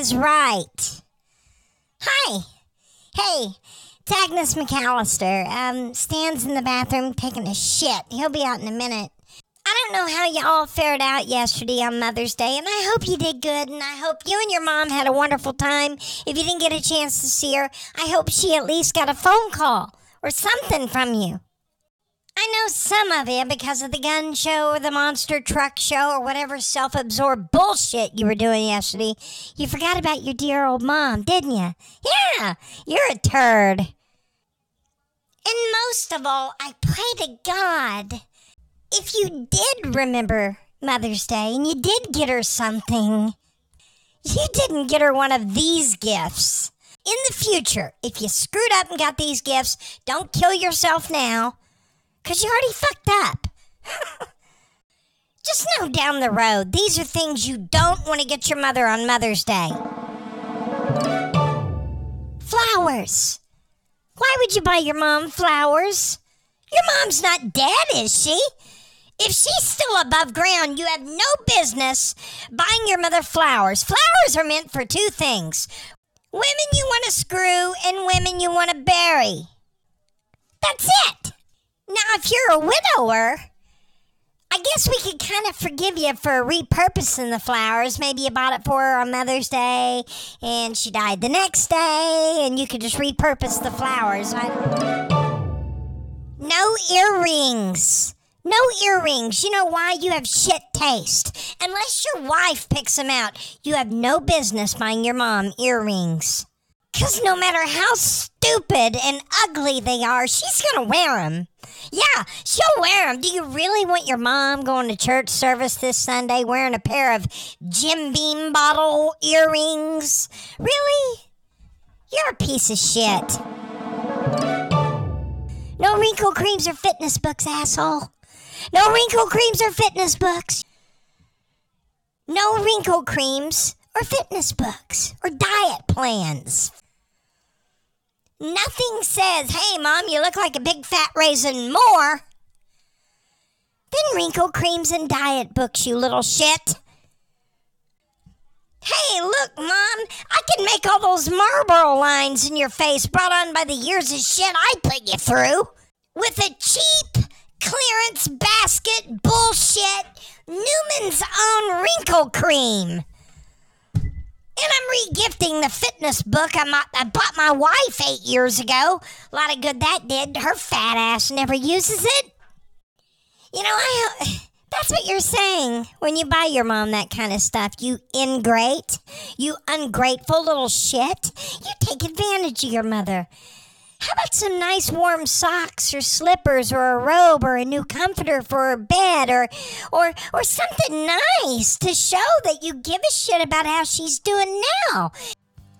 is right. Hi. Hey, it's Agnes McAllister. Um, Stan's in the bathroom taking a shit. He'll be out in a minute. I don't know how y'all fared out yesterday on Mother's Day, and I hope you did good, and I hope you and your mom had a wonderful time. If you didn't get a chance to see her, I hope she at least got a phone call or something from you. I know some of you because of the gun show or the monster truck show or whatever self absorbed bullshit you were doing yesterday. You forgot about your dear old mom, didn't you? Yeah, you're a turd. And most of all, I pray to God if you did remember Mother's Day and you did get her something, you didn't get her one of these gifts. In the future, if you screwed up and got these gifts, don't kill yourself now because you already fucked up. Just know down the road, these are things you don't want to get your mother on Mother's Day. Flowers. Why would you buy your mom flowers? Your mom's not dead, is she? If she's still above ground, you have no business buying your mother flowers. Flowers are meant for two things women you want to screw and women you want to bury. That's it. Now, if you're a widower, I guess we could kind of forgive you for repurposing the flowers. Maybe you bought it for her on Mother's Day and she died the next day, and you could just repurpose the flowers. No earrings. No earrings. You know why? You have shit taste. Unless your wife picks them out, you have no business buying your mom earrings. Because no matter how stupid and ugly they are, she's going to wear them. Yeah, she'll wear them. Do you really want your mom going to church service this Sunday wearing a pair of Jim Beam bottle earrings? Really? You're a piece of shit. No wrinkle creams or fitness books, asshole. No wrinkle creams or fitness books. No wrinkle creams or fitness books or diet plans. Nothing says, hey, mom, you look like a big fat raisin more than wrinkle creams and diet books, you little shit. Hey, look, Mom, I can make all those Marlboro lines in your face brought on by the years of shit I put you through with a cheap clearance basket bullshit Newman's Own Wrinkle Cream. And I'm regifting the fitness book I, I bought my wife eight years ago. A lot of good that did. Her fat ass never uses it. You know, I. That's what you're saying when you buy your mom that kind of stuff. You ingrate, you ungrateful little shit. You take advantage of your mother. How about some nice warm socks or slippers or a robe or a new comforter for her bed or or or something nice to show that you give a shit about how she's doing now?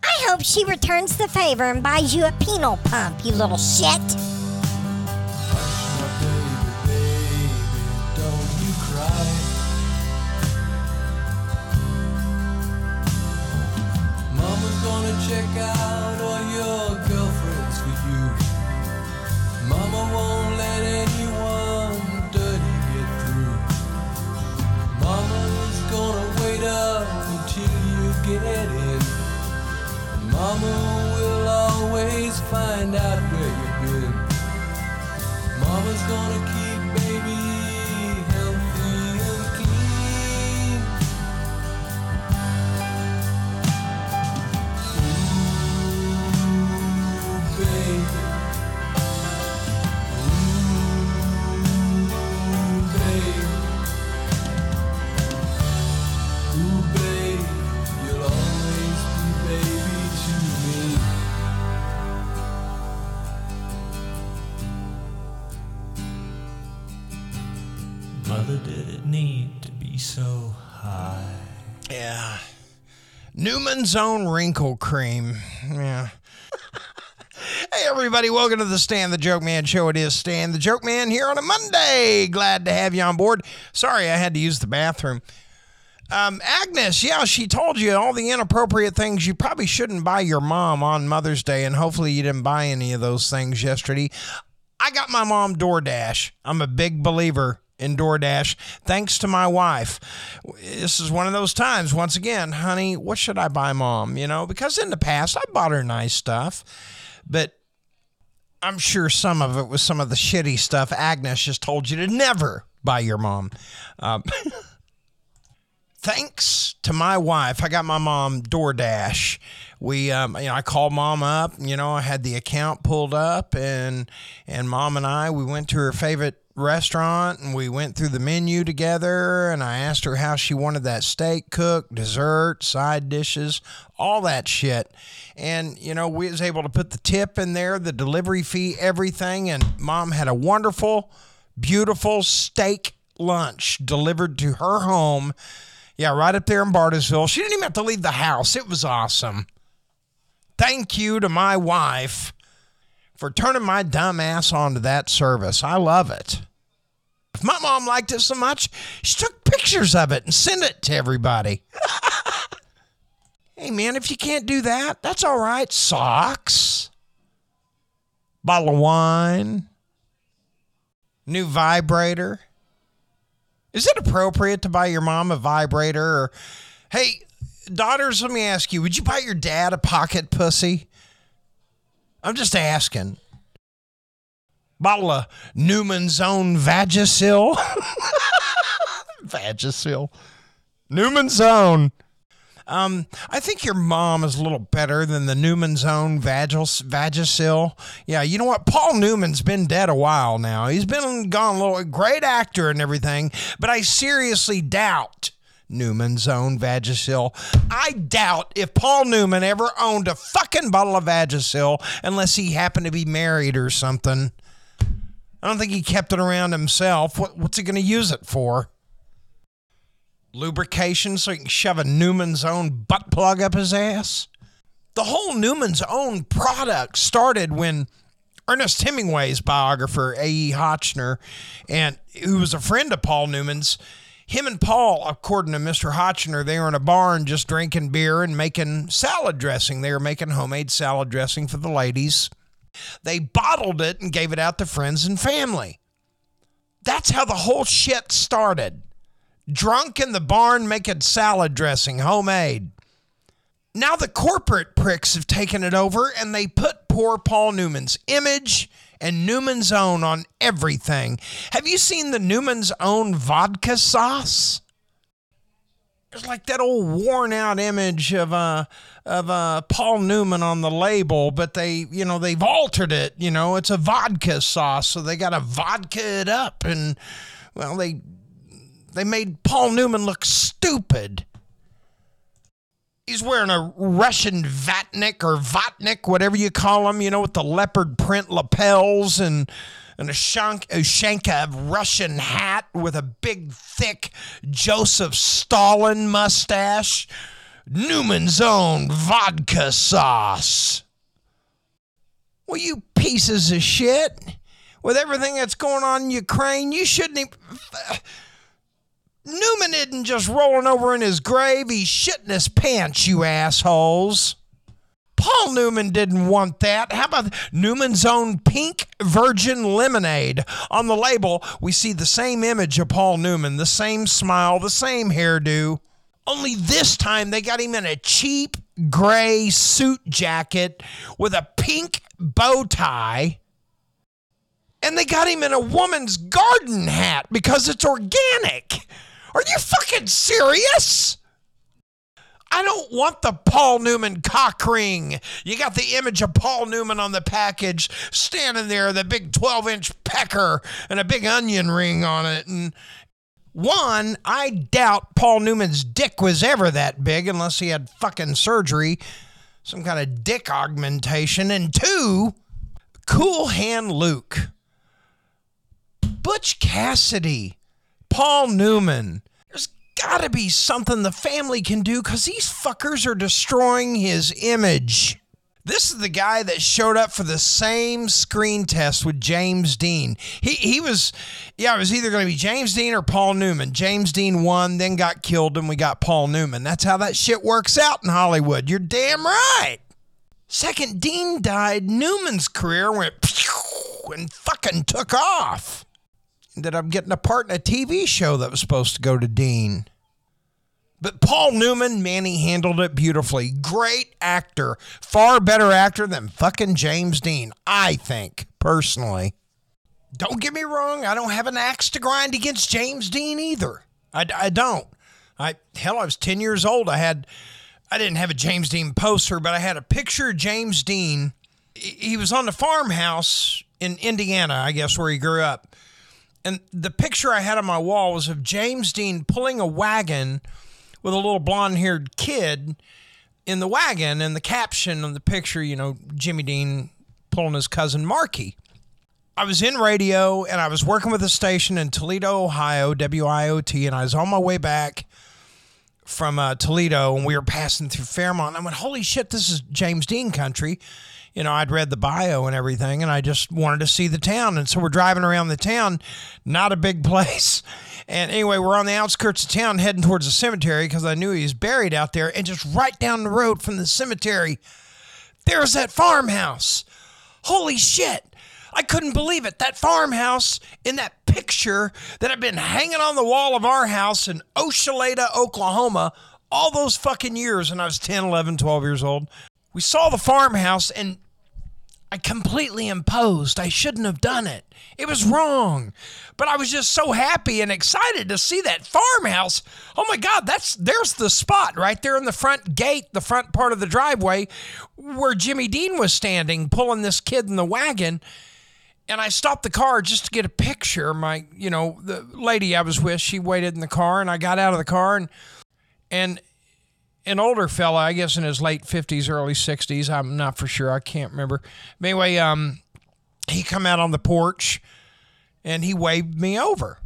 I hope she returns the favor and buys you a penal pump, you little shit. Check out always find out where you've been. Mama's gonna keep Newman's Own Wrinkle Cream. Yeah. hey, everybody. Welcome to the Stan the Joke Man show. It is Stan the Joke Man here on a Monday. Glad to have you on board. Sorry, I had to use the bathroom. Um, Agnes, yeah, she told you all the inappropriate things you probably shouldn't buy your mom on Mother's Day, and hopefully you didn't buy any of those things yesterday. I got my mom DoorDash. I'm a big believer in DoorDash thanks to my wife. This is one of those times, once again, honey, what should I buy mom? You know, because in the past I bought her nice stuff, but I'm sure some of it was some of the shitty stuff Agnes just told you to never buy your mom. Um, thanks to my wife, I got my mom DoorDash. We, um, you know, I called mom up. You know, I had the account pulled up, and and mom and I we went to her favorite restaurant and we went through the menu together and I asked her how she wanted that steak cooked, dessert, side dishes, all that shit. And you know, we was able to put the tip in there, the delivery fee, everything and mom had a wonderful, beautiful steak lunch delivered to her home. Yeah, right up there in Bartlesville. She didn't even have to leave the house. It was awesome. Thank you to my wife for turning my dumb ass onto that service. I love it. If my mom liked it so much, she took pictures of it and sent it to everybody. hey, man, if you can't do that, that's all right. Socks, bottle of wine, new vibrator. Is it appropriate to buy your mom a vibrator? Or, hey, daughters, let me ask you, would you buy your dad a pocket pussy? I'm just asking. Bottle of Newman's own Vagisil. Vagisil. Newman's own. Um, I think your mom is a little better than the Newman's own Vagil, Vagisil. Yeah, you know what? Paul Newman's been dead a while now. He's been gone a little great actor and everything, but I seriously doubt Newman's own Vagisil. I doubt if Paul Newman ever owned a fucking bottle of Vagisil unless he happened to be married or something. I don't think he kept it around himself. What, what's he going to use it for? Lubrication so he can shove a Newman's own butt plug up his ass? The whole Newman's own product started when Ernest Hemingway's biographer, A.E. Hotchner, and who was a friend of Paul Newman's, him and Paul, according to Mr. Hotchner, they were in a barn just drinking beer and making salad dressing. They were making homemade salad dressing for the ladies. They bottled it and gave it out to friends and family. That's how the whole shit started. Drunk in the barn making salad dressing, homemade. Now the corporate pricks have taken it over and they put poor Paul Newman's image and Newman's Own on everything. Have you seen the Newman's Own vodka sauce? It's like that old worn out image of uh of uh Paul Newman on the label, but they you know they've altered it. You know it's a vodka sauce, so they got to vodka it up, and well they they made Paul Newman look stupid. He's wearing a Russian vatnik or vatnik, whatever you call them, you know, with the leopard print lapels and and a shank, Ushanka Russian hat with a big, thick Joseph Stalin mustache. Newman's own vodka sauce. Well, you pieces of shit. With everything that's going on in Ukraine, you shouldn't even. Newman isn't just rolling over in his grave, he's shitting his pants, you assholes. Paul Newman didn't want that. How about Newman's own pink virgin lemonade? On the label, we see the same image of Paul Newman, the same smile, the same hairdo. Only this time they got him in a cheap gray suit jacket with a pink bow tie. And they got him in a woman's garden hat because it's organic. Are you fucking serious? I don't want the Paul Newman cock ring. You got the image of Paul Newman on the package, standing there, the big 12 inch pecker and a big onion ring on it. And one, I doubt Paul Newman's dick was ever that big unless he had fucking surgery, some kind of dick augmentation. And two, Cool Hand Luke, Butch Cassidy, Paul Newman. Got to be something the family can do because these fuckers are destroying his image. This is the guy that showed up for the same screen test with James Dean. He he was, yeah, it was either going to be James Dean or Paul Newman. James Dean won, then got killed, and we got Paul Newman. That's how that shit works out in Hollywood. You're damn right. Second Dean died, Newman's career went and fucking took off. Ended up getting a part in a TV show that was supposed to go to Dean. But Paul Newman, man, he handled it beautifully. Great actor. Far better actor than fucking James Dean, I think, personally. Don't get me wrong, I don't have an axe to grind against James Dean either. I, I don't. I hell, I was 10 years old. I had I didn't have a James Dean poster, but I had a picture of James Dean. He was on the farmhouse in Indiana, I guess, where he grew up. And the picture I had on my wall was of James Dean pulling a wagon with a little blonde haired kid in the wagon. And the caption on the picture, you know, Jimmy Dean pulling his cousin Marky. I was in radio and I was working with a station in Toledo, Ohio, WIOT, and I was on my way back from uh, Toledo and we were passing through Fairmount. I went, holy shit, this is James Dean country. You know, I'd read the bio and everything, and I just wanted to see the town. And so we're driving around the town, not a big place. And anyway, we're on the outskirts of town heading towards the cemetery because I knew he was buried out there. And just right down the road from the cemetery, there's that farmhouse. Holy shit. I couldn't believe it. That farmhouse in that picture that had been hanging on the wall of our house in Oshaleta, Oklahoma, all those fucking years when I was 10, 11, 12 years old. We saw the farmhouse and I completely imposed. I shouldn't have done it. It was wrong. But I was just so happy and excited to see that farmhouse. Oh my God, that's there's the spot right there in the front gate, the front part of the driveway where Jimmy Dean was standing, pulling this kid in the wagon and I stopped the car just to get a picture. My, you know, the lady I was with, she waited in the car, and I got out of the car, and and an older fella, I guess in his late fifties, early sixties, I'm not for sure, I can't remember. Anyway, um, he come out on the porch, and he waved me over,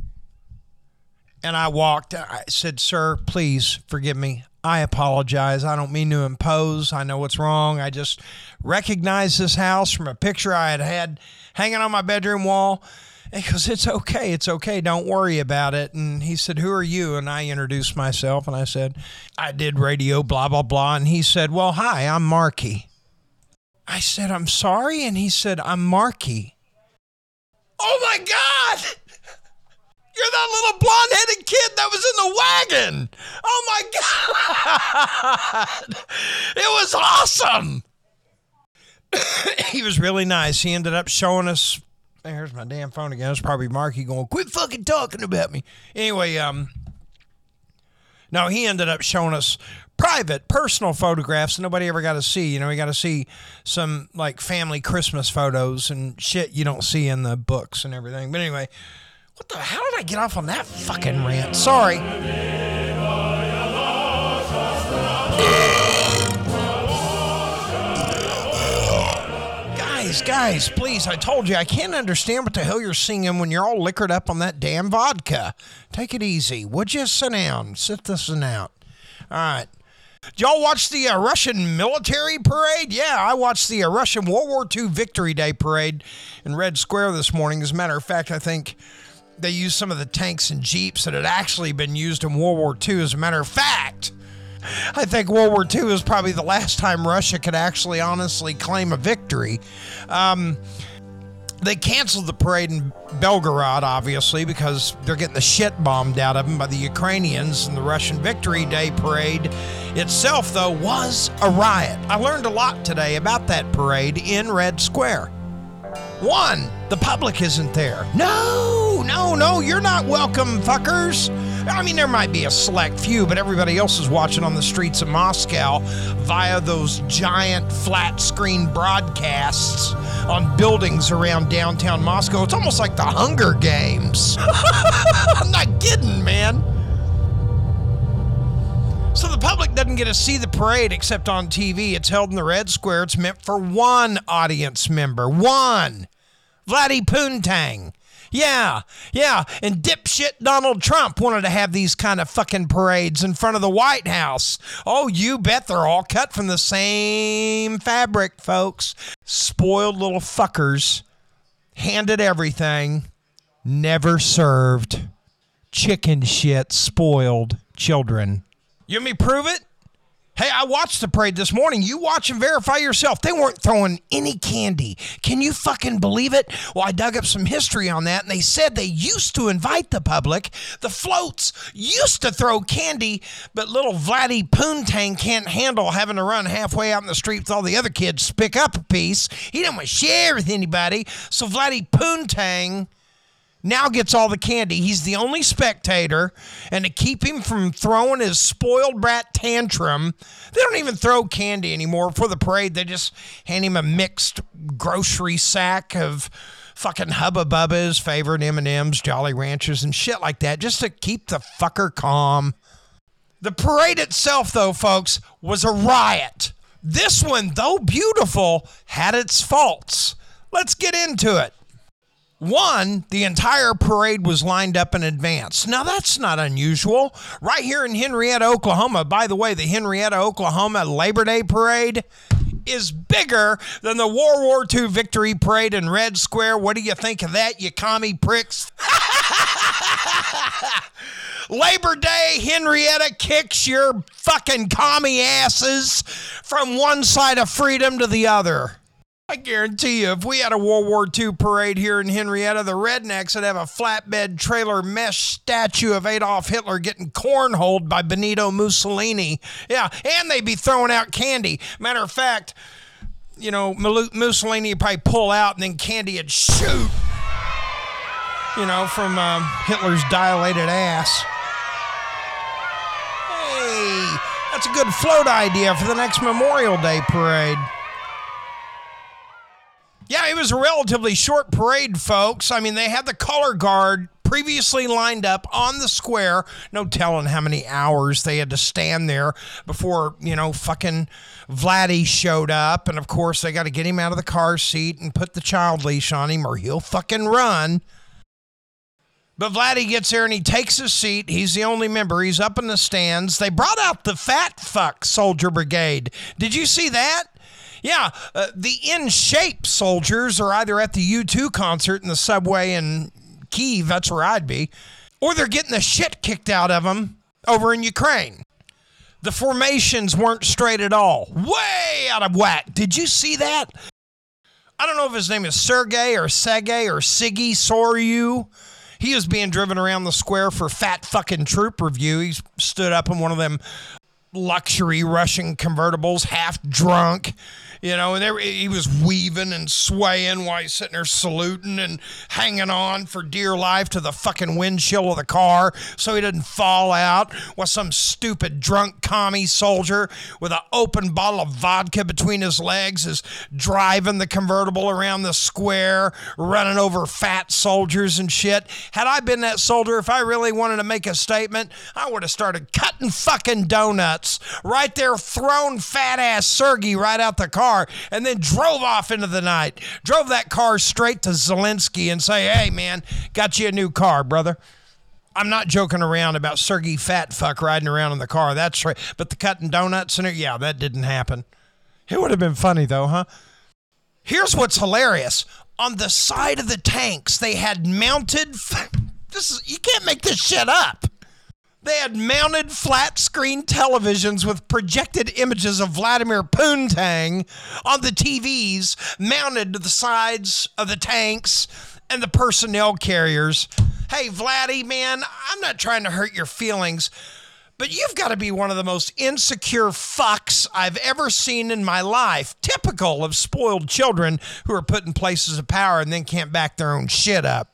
and I walked. I said, "Sir, please forgive me. I apologize. I don't mean to impose. I know what's wrong. I just recognized this house from a picture I had had hanging on my bedroom wall. He goes, It's okay. It's okay. Don't worry about it. And he said, Who are you? And I introduced myself and I said, I did radio, blah, blah, blah. And he said, Well, hi, I'm Marky. I said, I'm sorry. And he said, I'm Marky. Oh my God! You're that little blonde headed kid that was in the wagon. Oh my God. It was awesome. he was really nice. He ended up showing us. There's my damn phone again. It's probably Marky going, quit fucking talking about me. Anyway, um, no, he ended up showing us private, personal photographs nobody ever got to see. You know, we got to see some like family Christmas photos and shit you don't see in the books and everything. But anyway, what the? How did I get off on that fucking rant? Sorry. Guys, guys, please, I told you I can't understand what the hell you're singing when you're all liquored up on that damn vodka. Take it easy. Would you sit down? Sit this one out. All right. Did y'all watch the uh, Russian military parade? Yeah, I watched the uh, Russian World War II Victory Day parade in Red Square this morning. As a matter of fact, I think they used some of the tanks and jeeps that had actually been used in World War II. As a matter of fact, I think World War II is probably the last time Russia could actually honestly claim a victory. Um, they canceled the parade in Belgorod, obviously, because they're getting the shit bombed out of them by the Ukrainians. And the Russian Victory Day parade itself, though, was a riot. I learned a lot today about that parade in Red Square. One, the public isn't there. No, no, no, you're not welcome, fuckers. I mean, there might be a select few, but everybody else is watching on the streets of Moscow via those giant flat screen broadcasts on buildings around downtown Moscow. It's almost like the Hunger Games. I'm not kidding, man. So the public doesn't get to see the parade except on TV. It's held in the Red Square. It's meant for one audience member. One. Vladdy Poontang. Yeah, yeah. And dipshit Donald Trump wanted to have these kind of fucking parades in front of the White House. Oh, you bet they're all cut from the same fabric, folks. Spoiled little fuckers. Handed everything. Never served. Chicken shit spoiled children. You want me prove it? Hey, I watched the parade this morning. You watch and verify yourself. They weren't throwing any candy. Can you fucking believe it? Well, I dug up some history on that, and they said they used to invite the public. The floats used to throw candy, but little Vladdy Poontang can't handle having to run halfway out in the street with all the other kids to pick up a piece. He didn't want to share with anybody. So Vladdy Poontang now gets all the candy. He's the only spectator, and to keep him from throwing his spoiled brat tantrum, they don't even throw candy anymore for the parade. They just hand him a mixed grocery sack of fucking Hubba Bubba's favorite M&Ms, Jolly Ranchers, and shit like that, just to keep the fucker calm. The parade itself, though, folks, was a riot. This one, though beautiful, had its faults. Let's get into it. One, the entire parade was lined up in advance. Now, that's not unusual. Right here in Henryetta, Oklahoma, by the way, the Henryetta, Oklahoma Labor Day Parade is bigger than the World War II Victory Parade in Red Square. What do you think of that, you commie pricks? Labor Day, Henryetta kicks your fucking commie asses from one side of freedom to the other. I guarantee you, if we had a World War II parade here in Henryetta, the rednecks would have a flatbed trailer mesh statue of Adolf Hitler getting cornholed by Benito Mussolini. Yeah, and they'd be throwing out candy. Matter of fact, you know, Mussolini would probably pull out and then candy would shoot, you know, from um, Hitler's dilated ass. Hey, that's a good float idea for the next Memorial Day parade. Yeah, it was a relatively short parade, folks. I mean, they had the color guard previously lined up on the square. No telling how many hours they had to stand there before, you know, fucking Vladdy showed up. And of course, they got to get him out of the car seat and put the child leash on him or he'll fucking run. But Vladdy gets there and he takes his seat. He's the only member. He's up in the stands. They brought out the Fat Fuck Soldier Brigade. Did you see that? Yeah, uh, the in shape soldiers are either at the U2 concert in the subway in Kiev, that's where I'd be, or they're getting the shit kicked out of them over in Ukraine. The formations weren't straight at all, way out of whack. Did you see that? I don't know if his name is Sergey or Sergey or Siggy Shoigu. He was being driven around the square for fat fucking troop review. He stood up in one of them luxury Russian convertibles, half drunk you know, and there, he was weaving and swaying while he's sitting there saluting and hanging on for dear life to the fucking windshield of the car so he didn't fall out while some stupid drunk commie soldier with an open bottle of vodka between his legs is driving the convertible around the square, running over fat soldiers and shit. Had I been that soldier, if I really wanted to make a statement, I would have started cutting fucking donuts right there, thrown fat ass Sergey right out the car car and then drove off into the night. Drove that car straight to Zelensky and say, hey, man, got you a new car, brother. I'm not joking around about Sergey Fat Fuck riding around in the car. That's right. But the cutting donuts and it, yeah, that didn't happen. It would have been funny though, huh? Here's what's hilarious. On the side of the tanks, they had mounted. This is you can't make this shit up. They had mounted flat screen televisions with projected images of Vladimir Poontang on the TVs mounted to the sides of the tanks and the personnel carriers. Hey, Vladdy, man, I'm not trying to hurt your feelings, but you've got to be one of the most insecure fucks I've ever seen in my life. Typical of spoiled children who are put in places of power and then can't back their own shit up.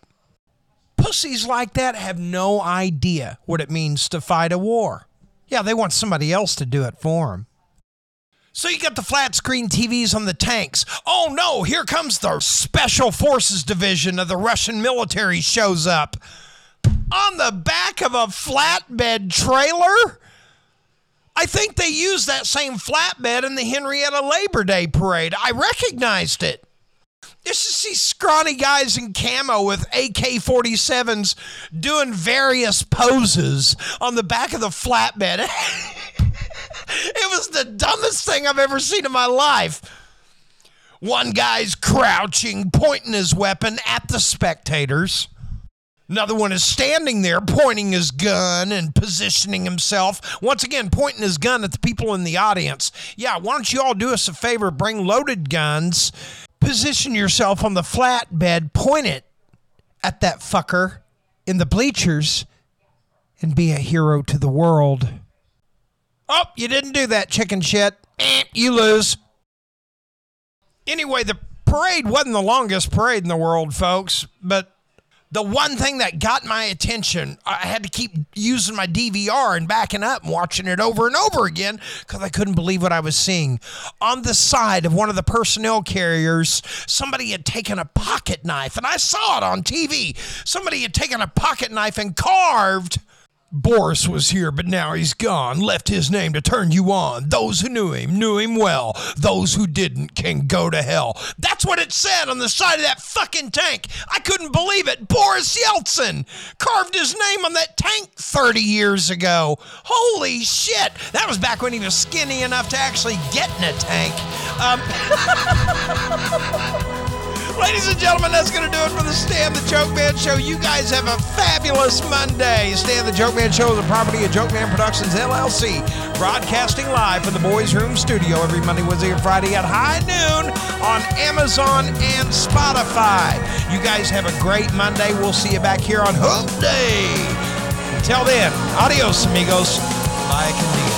Pussies like that have no idea what it means to fight a war. Yeah, they want somebody else to do it for them. So you got the flat screen TVs on the tanks. Oh no, here comes the Special Forces Division of the Russian military shows up. On the back of a flatbed trailer? I think they used that same flatbed in the Henryetta Labor Day parade. I recognized it. Just see scrawny guys in camo with AK 47s doing various poses on the back of the flatbed. it was the dumbest thing I've ever seen in my life. One guy's crouching, pointing his weapon at the spectators. Another one is standing there pointing his gun and positioning himself. Once again, pointing his gun at the people in the audience. Yeah, why don't you all do us a favor? Bring loaded guns, position yourself on the flatbed, point it at that fucker in the bleachers, and be a hero to the world. Oh, you didn't do that, chicken shit. Eh, you lose. Anyway, the parade wasn't the longest parade in the world, folks, but the one thing that got my attention, I had to keep using my DVR and backing up and watching it over and over again because I couldn't believe what I was seeing. On the side of one of the personnel carriers, somebody had taken a pocket knife, and I saw it on TV. Somebody had taken a pocket knife and carved Boris was here, but now he's gone. Left his name to turn you on. Those who knew him knew him well. Those who didn't can go to hell. That's what it said on the side of that fucking tank. I couldn't believe it. Boris Yeltsin carved his name on that tank 30 years ago. Holy shit. That was back when he was skinny enough to actually get in a tank. Um, Ladies and gentlemen, that's going to do it for the Stan the Joke Man Show. You guys have a fabulous Monday. Stan the Joke Man Show is a property of Joke Man Productions, LLC, broadcasting live from the Boys Room Studio every Monday, Wednesday, and Friday at high noon on Amazon and Spotify. You guys have a great Monday. We'll see you back here on Hope Day. Until then, adios, amigos. Bye.